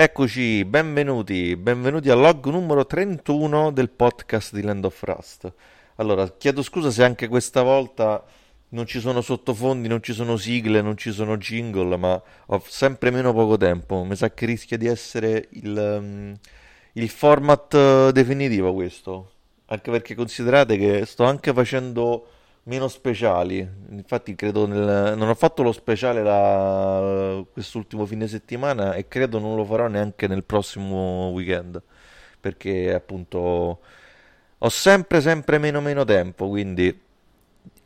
Eccoci, benvenuti, benvenuti al log numero 31 del podcast di Land of Rust. Allora, chiedo scusa se anche questa volta non ci sono sottofondi, non ci sono sigle, non ci sono jingle, ma ho sempre meno poco tempo. Mi sa che rischia di essere il, um, il format uh, definitivo questo. Anche perché considerate che sto anche facendo meno speciali. Infatti, credo nel... non ho fatto lo speciale la... quest'ultimo fine settimana e credo non lo farò neanche nel prossimo weekend. Perché appunto ho sempre, sempre meno, meno tempo. Quindi,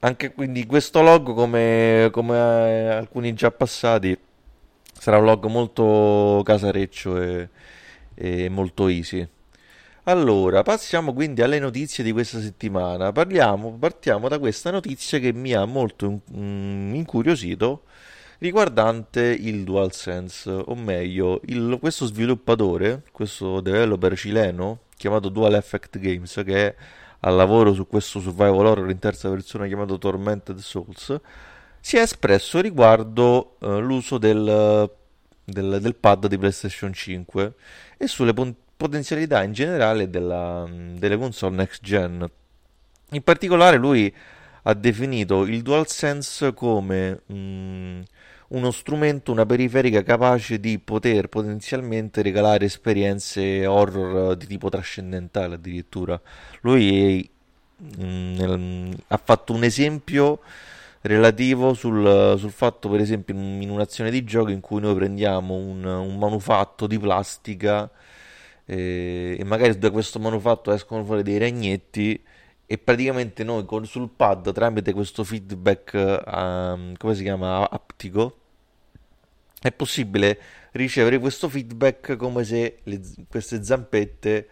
anche quindi questo log, come, come alcuni già passati, sarà un log molto casareccio e, e molto easy. Allora, passiamo quindi alle notizie di questa settimana. Parliamo, partiamo da questa notizia che mi ha molto mm, incuriosito riguardante il DualSense, o meglio, il, questo sviluppatore, questo developer cileno chiamato Dual Effect Games, che è al lavoro su questo survival horror in terza persona chiamato Tormented Souls, si è espresso riguardo uh, l'uso del, del, del, pad di PlayStation 5 e sulle puntate potenzialità in generale della, delle console next gen. In particolare lui ha definito il DualSense come mh, uno strumento, una periferica capace di poter potenzialmente regalare esperienze horror di tipo trascendentale addirittura. Lui mh, ha fatto un esempio relativo sul, sul, fatto, per esempio, in un'azione di gioco in cui noi prendiamo un, un manufatto di plastica e, magari da questo manufatto escono fuori dei ragnetti e praticamente noi con, sul pad tramite questo feedback um, come si chiama aptico è possibile ricevere questo feedback come se le, queste zampette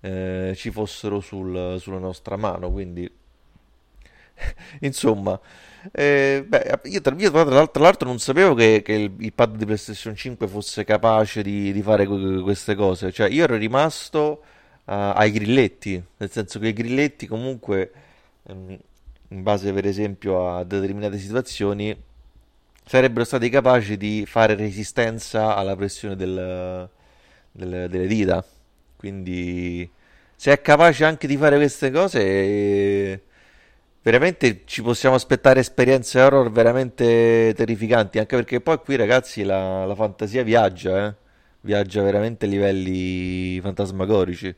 eh, ci fossero sul, sulla nostra mano quindi insomma eh, beh, io, tra, io tra, tra, l'altro non sapevo che, che il, il, pad di PlayStation 5 fosse capace di, di fare queste cose. Cioè, io ero rimasto uh, ai grilletti, nel senso che i grilletti comunque, um, in base per esempio a determinate situazioni, sarebbero stati capaci di fare resistenza alla pressione del, del, delle dita. Quindi, se è capace anche di fare queste cose... Eh, veramente ci possiamo aspettare esperienze horror veramente terrificanti, anche perché poi qui ragazzi la, la fantasia viaggia, eh? viaggia veramente a livelli fantasmagorici.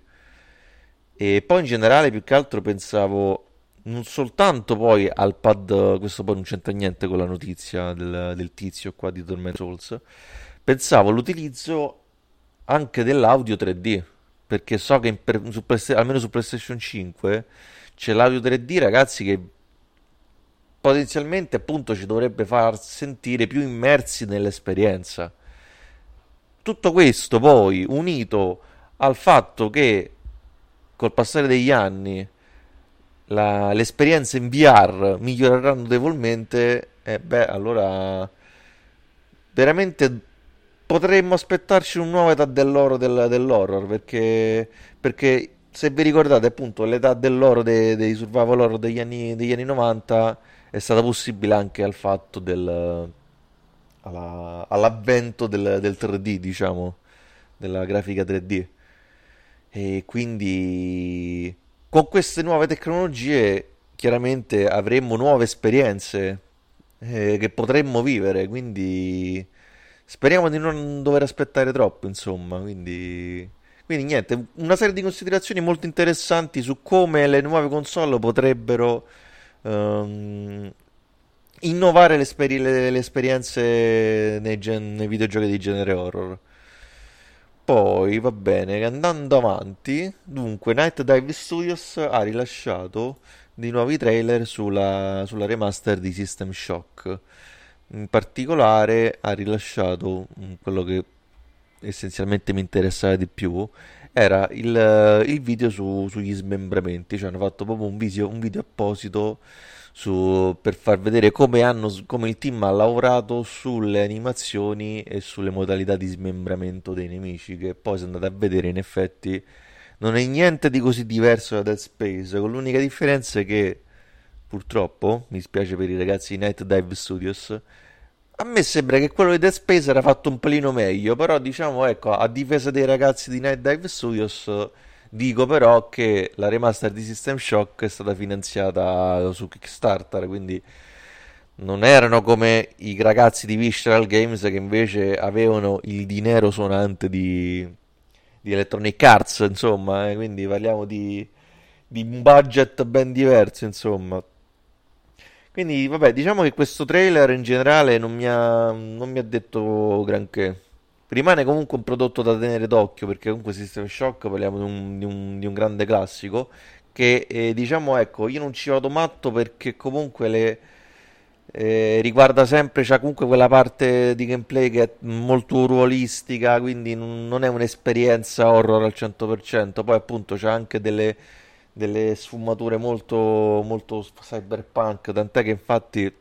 E poi in generale più che altro pensavo non soltanto poi al pad, questo poi non c'entra niente con la notizia del, del tizio qua di Torment Souls, pensavo all'utilizzo anche dell'audio 3D, perché so che per, su, almeno su PlayStation 5 c'è l'audio 3D, ragazzi, che potenzialmente appunto ci dovrebbe far sentire più immersi nell'esperienza. Tutto questo poi unito al fatto che col passare degli anni la, le esperienze in VR miglioreranno notevolmente, eh, beh, allora veramente potremmo aspettarci un nuovo età dell'oro del, dell'horror perché, perché se vi ricordate appunto l'età dell'oro dei, dei survival horror degli anni, degli anni 90 è stata possibile anche al fatto del alla, all'avvento del, del 3D diciamo della grafica 3D e quindi con queste nuove tecnologie chiaramente avremmo nuove esperienze eh, che potremmo vivere quindi speriamo di non dover aspettare troppo insomma quindi quindi niente, una serie di considerazioni molto interessanti su come le nuove console potrebbero um, innovare le, le, le esperienze nei, gen- nei, videogiochi di genere horror. Poi va bene, andando avanti, dunque Night Dive Studios ha rilasciato dei nuovi trailer sulla, sulla remaster di System Shock. In particolare ha rilasciato quello che essenzialmente mi interessava di più era il, il video su, sugli smembramenti, cioè hanno fatto proprio un video, un video apposito su, per far vedere come, hanno, come il team ha lavorato sulle animazioni e sulle modalità di smembramento dei nemici, che poi se andate a vedere in effetti non è niente di così diverso da Dead Space, con l'unica differenza che purtroppo, mi spiace per i ragazzi di Night Dive Studios, A me sembra che quello di Dead Space era fatto un pelino meglio, però diciamo, ecco, a difesa dei ragazzi di Night Dive Studios, dico però che la remaster di System Shock è stata finanziata su Kickstarter, quindi non erano come i ragazzi di Visceral Games che invece avevano il dinero suonante di, di Electronic Arts, insomma, eh, quindi parliamo di, di un budget ben diverso, insomma. Quindi, vabbè, diciamo che questo trailer in generale non mi ha, non mi ha detto granché. Rimane comunque un prodotto da tenere d'occhio perché comunque System Shock parliamo di un, di un, di un grande classico che eh, diciamo ecco io non ci vado matto perché comunque le, eh, riguarda sempre, c'è comunque quella parte di gameplay che è molto ruolistica, quindi non, è un'esperienza horror al 100%, poi appunto c'è anche delle, delle sfumature molto, molto cyberpunk, tant'è che infatti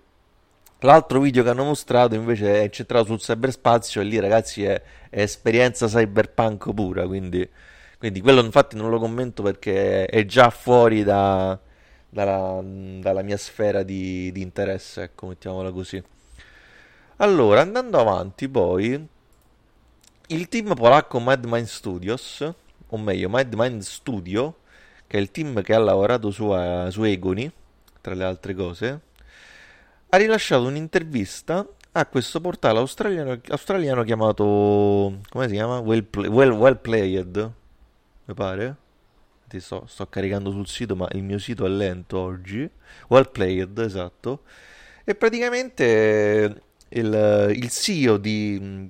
l'altro video che hanno mostrato invece è incentrato sul cyberspazio e lì ragazzi è, è esperienza cyberpunk pura, quindi, quindi quello infatti non lo commento perché è già fuori da dalla, dalla mia sfera di, di interesse, ecco, mettiamola così. Allora, andando avanti, poi il team polacco Madmind Studios, o meglio, Madmind Studio, che è il team che ha lavorato su, uh, su Egoni, tra le altre cose, ha rilasciato un'intervista a questo portale australiano, australiano chiamato, come si chiama? Well, play, well, well Played, mi pare sto, sto, caricando sul sito, ma il mio sito è lento oggi. Well played, esatto. E praticamente il, il CEO di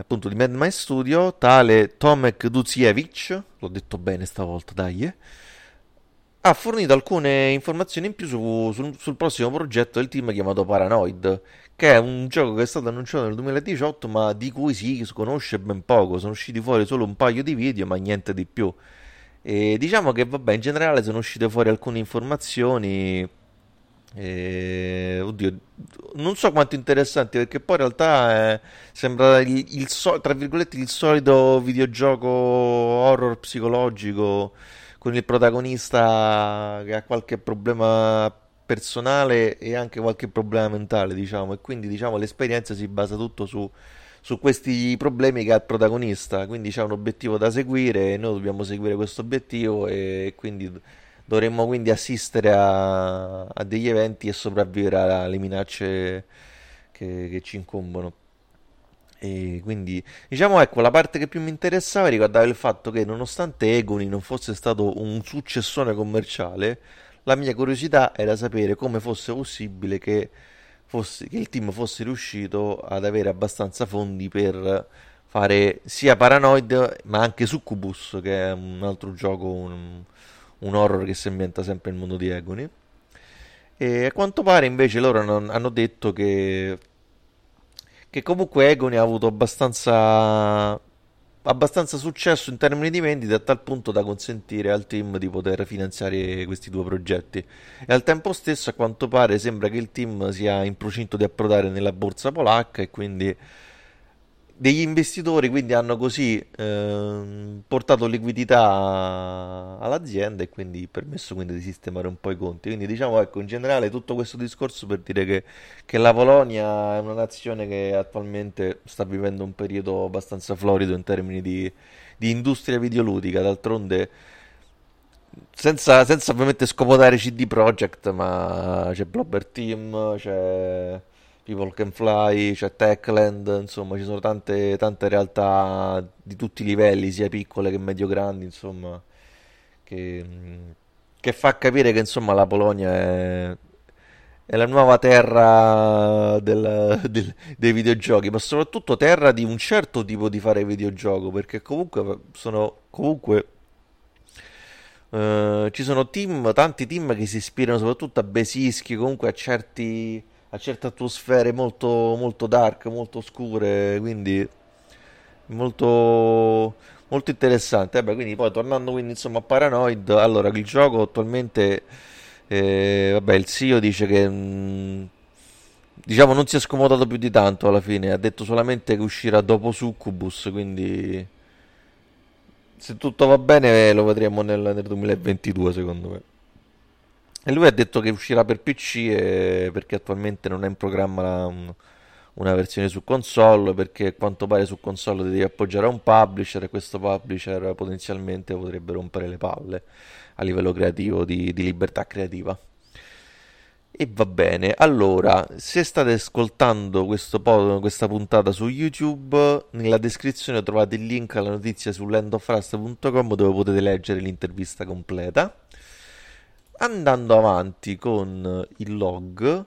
appunto di Mad My Studio, tale Tomek Duziewicz, l'ho detto bene stavolta, dai, eh, ha fornito alcune informazioni in più su, sul, sul, prossimo progetto del team chiamato Paranoid, che è un gioco che è stato annunciato nel 2018, ma di cui si conosce ben poco. Sono usciti fuori solo un paio di video, ma niente di più. E diciamo che vabbè, in generale sono uscite fuori alcune informazioni. E, oddio, non so quanto interessanti perché poi in realtà eh, sembra il, il so, il solito videogioco horror psicologico con il protagonista che ha qualche problema personale e anche qualche problema mentale, diciamo, e quindi diciamo l'esperienza si basa tutto su su questi problemi che ha il protagonista, quindi c'è un obiettivo da seguire e noi dobbiamo seguire questo obiettivo e quindi dovremmo quindi assistere a, a degli eventi e sopravvivere alle minacce che, che ci incombono. E quindi, diciamo, ecco, la parte che più mi interessava riguardava il fatto che nonostante Egoni non fosse stato un successone commerciale, la mia curiosità era sapere come fosse possibile che fosse, che il team fosse riuscito ad avere abbastanza fondi per fare sia Paranoid ma anche Succubus che è un altro gioco, un, un horror che si ambienta sempre nel mondo di Egoni. E a quanto pare invece loro hanno, hanno detto che, che comunque Egoni ha avuto abbastanza abbastanza successo in termini di vendita a tal punto da consentire al team di poter finanziare questi due progetti e al tempo stesso a quanto pare sembra che il team sia in procinto di approdare nella borsa polacca e quindi degli investitori quindi hanno così eh, portato liquidità all'azienda e quindi permesso quindi di sistemare un po' i conti. Quindi diciamo ecco in generale tutto questo discorso per dire che, che la Polonia è una nazione che attualmente sta vivendo un periodo abbastanza florido in termini di, di industria videoludica, d'altronde senza, senza ovviamente scomodare CD Projekt, ma c'è Blobber Team, c'è People Can Fly, c'è Techland, insomma ci sono tante, tante realtà di tutti i livelli, sia piccole che medio-grandi, insomma, che, che fa capire che insomma la Polonia è, è la nuova terra del, del, dei videogiochi, ma soprattutto terra di un certo tipo di fare videogioco, perché comunque sono comunque Uh, ci sono team, tanti team che si ispirano soprattutto a Besischi, comunque a certi a certe atmosfere molto, molto dark, molto scure, quindi molto, molto interessante. Vabbè, quindi poi tornando quindi insomma a Paranoid, allora il gioco attualmente, eh, vabbè, il CEO dice che mh, mm, diciamo non si è scomodato più di tanto alla fine, ha detto solamente che uscirà dopo Succubus, quindi se tutto va bene lo vedremo nel, nel 2022 secondo me. E lui ha detto che uscirà per PC e- perché attualmente non è in programma la- un- una versione su console, perché a quanto pare su console devi appoggiare a un publisher e questo publisher potenzialmente potrebbe rompere le palle a livello creativo, di, di libertà creativa. E va bene, allora, se state ascoltando questo po- questa puntata su YouTube, nella descrizione trovate il link alla notizia su landofrust.com dove potete leggere l'intervista completa. Andando avanti con il log,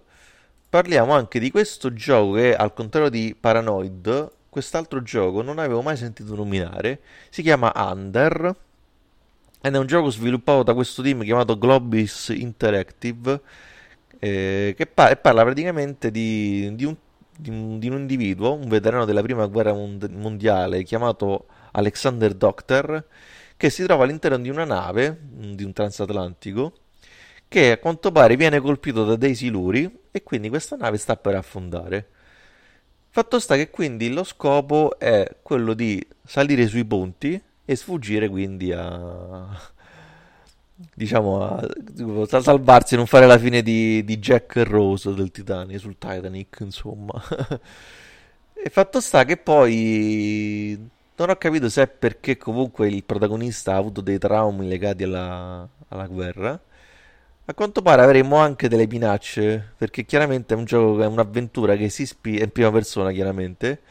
parliamo anche di questo gioco che, al contrario di Paranoid, quest'altro gioco non avevo mai sentito nominare. Si chiama Under ed è un gioco sviluppato da questo team chiamato Globis Interactive eh, che pa- parla praticamente di, di un, di un- di un individuo, un veterano della prima guerra mond- mondiale chiamato Alexander Doctor, che si trova all'interno di una nave, di un transatlantico, che a quanto pare viene colpito da dei siluri e quindi questa nave sta per affondare. Fatto sta che quindi lo scopo è quello di salire sui ponti e sfuggire quindi a, diciamo, a, salvarsi non fare la fine di, di Jack Rose del Titanic, sul Titanic, insomma. E fatto sta che poi non ho capito se è perché comunque il protagonista ha avuto dei traumi legati alla, alla guerra. A quanto pare avremo anche delle minacce, perché chiaramente è un gioco, è un'avventura che si ispira, in prima persona chiaramente,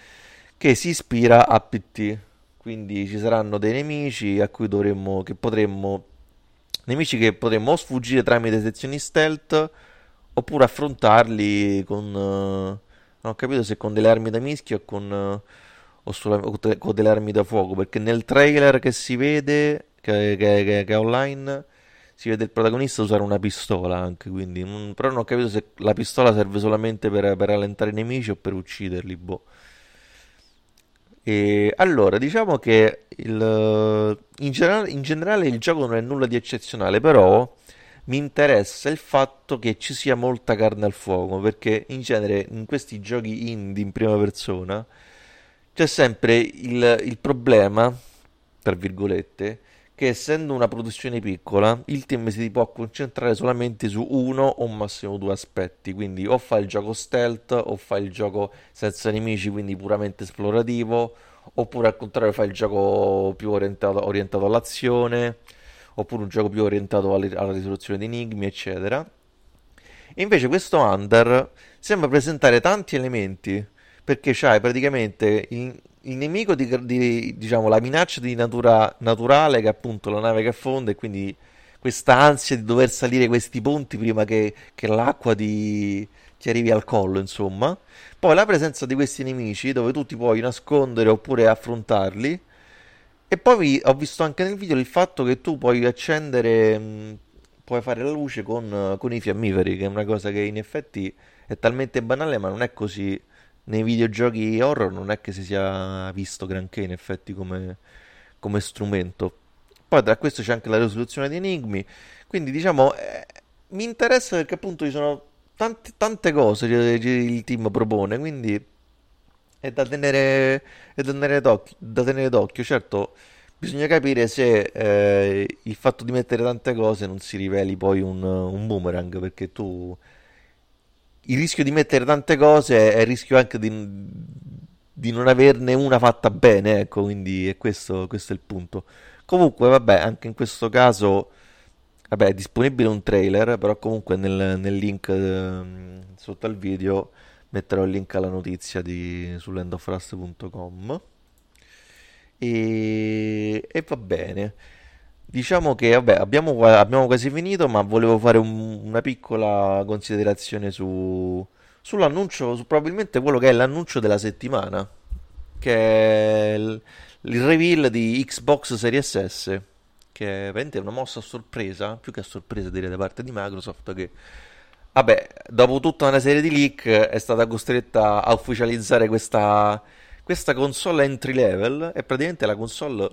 che si ispira a PT. Quindi ci saranno dei nemici a cui dovremmo, che potremmo, nemici che potremmo sfuggire tramite sezioni stealth, oppure affrontarli con, non ho capito se con delle armi da mischia o con, o te- con delle armi da fuoco, perché nel trailer che si vede, che, che- che- che è online, si vede il protagonista usare una pistola anche, quindi, mm, però non ho capito se la pistola serve solamente per, per rallentare i nemici o per ucciderli, boh. E allora, diciamo che il- in generale, in generale il gioco non è nulla di eccezionale, però mi interessa il fatto che ci sia molta carne al fuoco, perché in genere in questi giochi indie in prima persona c'è sempre il, il problema, tra virgolette, che essendo una produzione piccola, il team si può concentrare solamente su uno o massimo due aspetti. Quindi o fa il gioco stealth, o fa il gioco senza nemici, quindi puramente esplorativo, oppure al contrario fa il gioco più orientato, orientato all'azione, oppure un gioco più orientato alla risoluzione di enigmi, eccetera. E invece questo Under sembra presentare tanti elementi, perché c'hai praticamente il, il nemico di, di- diciamo, la minaccia di natura naturale, che è appunto la nave che affonda, e quindi questa ansia di dover salire questi ponti prima che, che l'acqua ti, ti arrivi al collo, insomma. Poi la presenza di questi nemici, dove tu ti puoi nascondere oppure affrontarli. E poi ho visto anche nel video il fatto che tu puoi accendere, mh, puoi fare la luce con, con i fiammiferi, che è una cosa che in effetti è talmente banale, ma non è così. Nei videogiochi horror non è che si sia visto granché in effetti come, come strumento. Poi tra questo c'è anche la risoluzione di enigmi, quindi diciamo eh, mi interessa perché appunto ci sono tante, tante cose che il team propone, quindi è da tenere, è da tenere d'occhio, da tenere d'occhio. Certo, bisogna capire se eh, il fatto di mettere tante cose non si riveli poi un, un boomerang, perché tu il rischio di mettere tante cose è il rischio anche di, di non averne una fatta bene, ecco, quindi è questo, questo è il punto. Comunque, vabbè, anche in questo caso, vabbè, è disponibile un trailer, però comunque nel, nel link ehm, sotto al video metterò il link alla notizia di, su landofrust.com e, e va bene. Diciamo che vabbè, abbiamo, abbiamo quasi finito, ma volevo fare un- una piccola considerazione su, sull'annuncio, su probabilmente quello che è l'annuncio della settimana, che è il, il reveal di Xbox Series S, che è una mossa a sorpresa, più che a sorpresa direi da parte di Microsoft, che Vabbè, dopo tutta una serie di leak è stata costretta a ufficializzare questa, questa console entry level. È praticamente la console,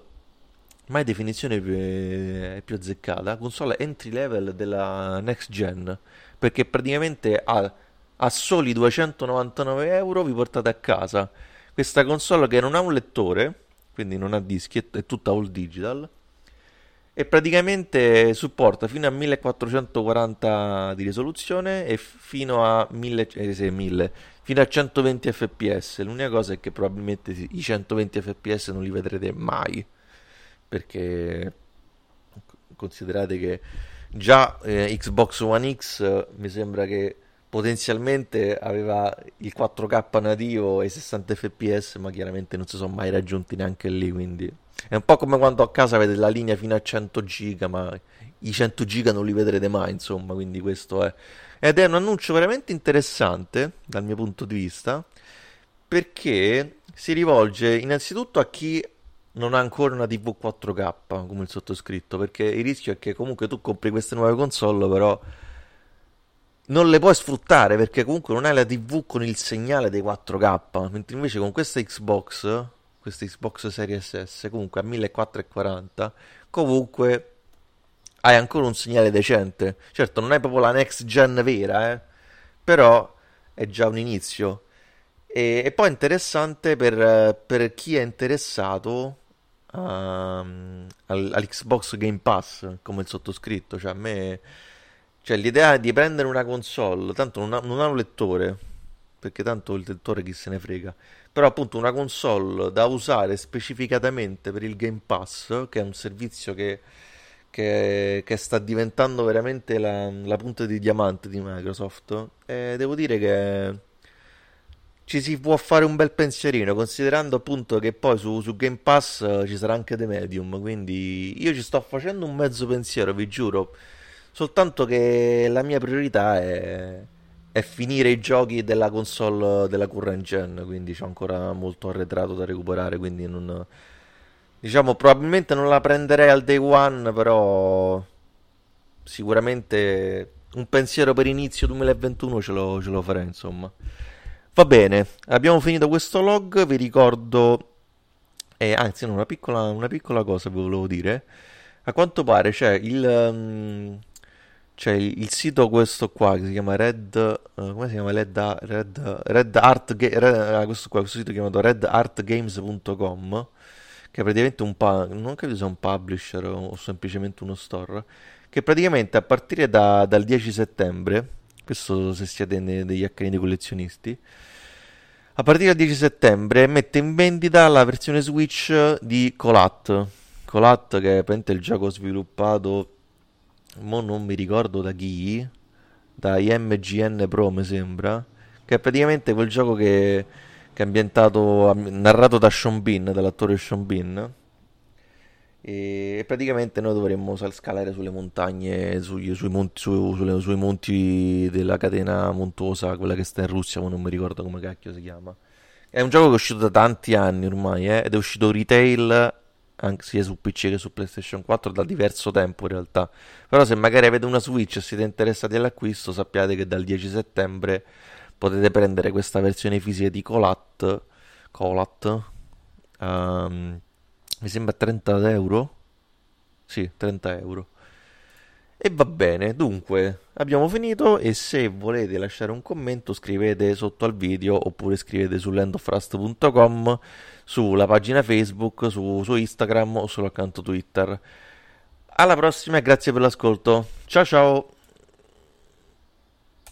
mai definizione più, è più azzeccata, console entry level della next gen. Perché praticamente a, a soli 299 euro vi portate a casa questa console che non ha un lettore, quindi non ha dischi, è, è tutta all digital e praticamente supporta fino a 1440 di risoluzione e fino a 1000, eh, 1000, fino a 120 fps. L'unica cosa è che probabilmente i 120 fps non li vedrete mai perché considerate che già eh, Xbox One X eh, mi sembra che potenzialmente aveva il 4K nativo e 60 fps, ma chiaramente non si sono mai raggiunti neanche lì, quindi è un po' come quando a casa avete la linea fino a 100 giga, ma i 100 giga non li vedrete mai, insomma, quindi questo è. Ed è un annuncio veramente interessante dal mio punto di vista, perché si rivolge innanzitutto a chi non ha ancora una TV 4K, come il sottoscritto, perché il rischio è che comunque tu compri queste nuove console, però non le puoi sfruttare perché comunque non hai la TV con il segnale dei 4K, mentre invece con questa Xbox questa Xbox Series S comunque a 1440 comunque hai ancora un segnale decente certo non è proprio la next gen vera eh? però è già un inizio e, e poi interessante per, per, chi è interessato al, all'Xbox Game Pass come il sottoscritto. Cioè a me cioè l'idea di prendere una console tanto non ha, non ha un lettore perché tanto il lettore chi se ne frega. Però appunto una console da usare specificatamente per il Game Pass, che è un servizio che, che, che sta diventando veramente la, la, punta di diamante di Microsoft, e devo dire che ci si può fare un bel pensierino, considerando appunto che poi su, su Game Pass ci sarà anche The Medium, quindi io ci sto facendo un mezzo pensiero, vi giuro, soltanto che la mia priorità è è finire i giochi della console della current gen, quindi c'è ancora molto arretrato da recuperare, quindi non... Diciamo, probabilmente non la prenderei al day one, però sicuramente un pensiero per inizio 2021 ce lo, ce lo farei, insomma. Va bene, abbiamo finito questo log, vi ricordo... Eh, anzi, no, una piccola, una piccola cosa vi volevo dire. A quanto pare c'è il... Um, c'è il, il, sito questo qua che si chiama Red uh, come si chiama Red, Red, Red Art Red, uh, questo qua questo sito chiamato redartgames.com che è praticamente un pa- non credo sia un publisher o semplicemente uno store che praticamente a partire da, dal 10 settembre questo se siete degli accaniti collezionisti a partire dal 10 settembre mette in vendita la versione Switch di Colat Colat che è praticamente il gioco sviluppato mo non mi ricordo da chi, da IMGN Pro mi sembra, che è praticamente quel gioco che, che è ambientato, narrato da Sean Bean, dall'attore Sean Bean. E praticamente noi dovremmo scalare sulle montagne, sui, sui, monti, su, sulle, sui monti della catena montuosa, quella che sta in Russia, ma non mi ricordo come cacchio si chiama. È un gioco che è uscito da tanti anni ormai, eh, ed è uscito retail anche sia su PC che su PlayStation 4 da diverso tempo in realtà. Però se magari avete una Switch e siete interessati all'acquisto, sappiate che dal 10 settembre potete prendere questa versione fisica di Colat. Colat. Um, mi sembra 30 euro. Sì, 30 euro. E va bene, dunque abbiamo finito e se volete lasciare un commento scrivete sotto al video oppure scrivete su landofrust.com, sulla pagina Facebook, su, su Instagram o sull'account Twitter. Alla prossima e grazie per l'ascolto. Ciao ciao!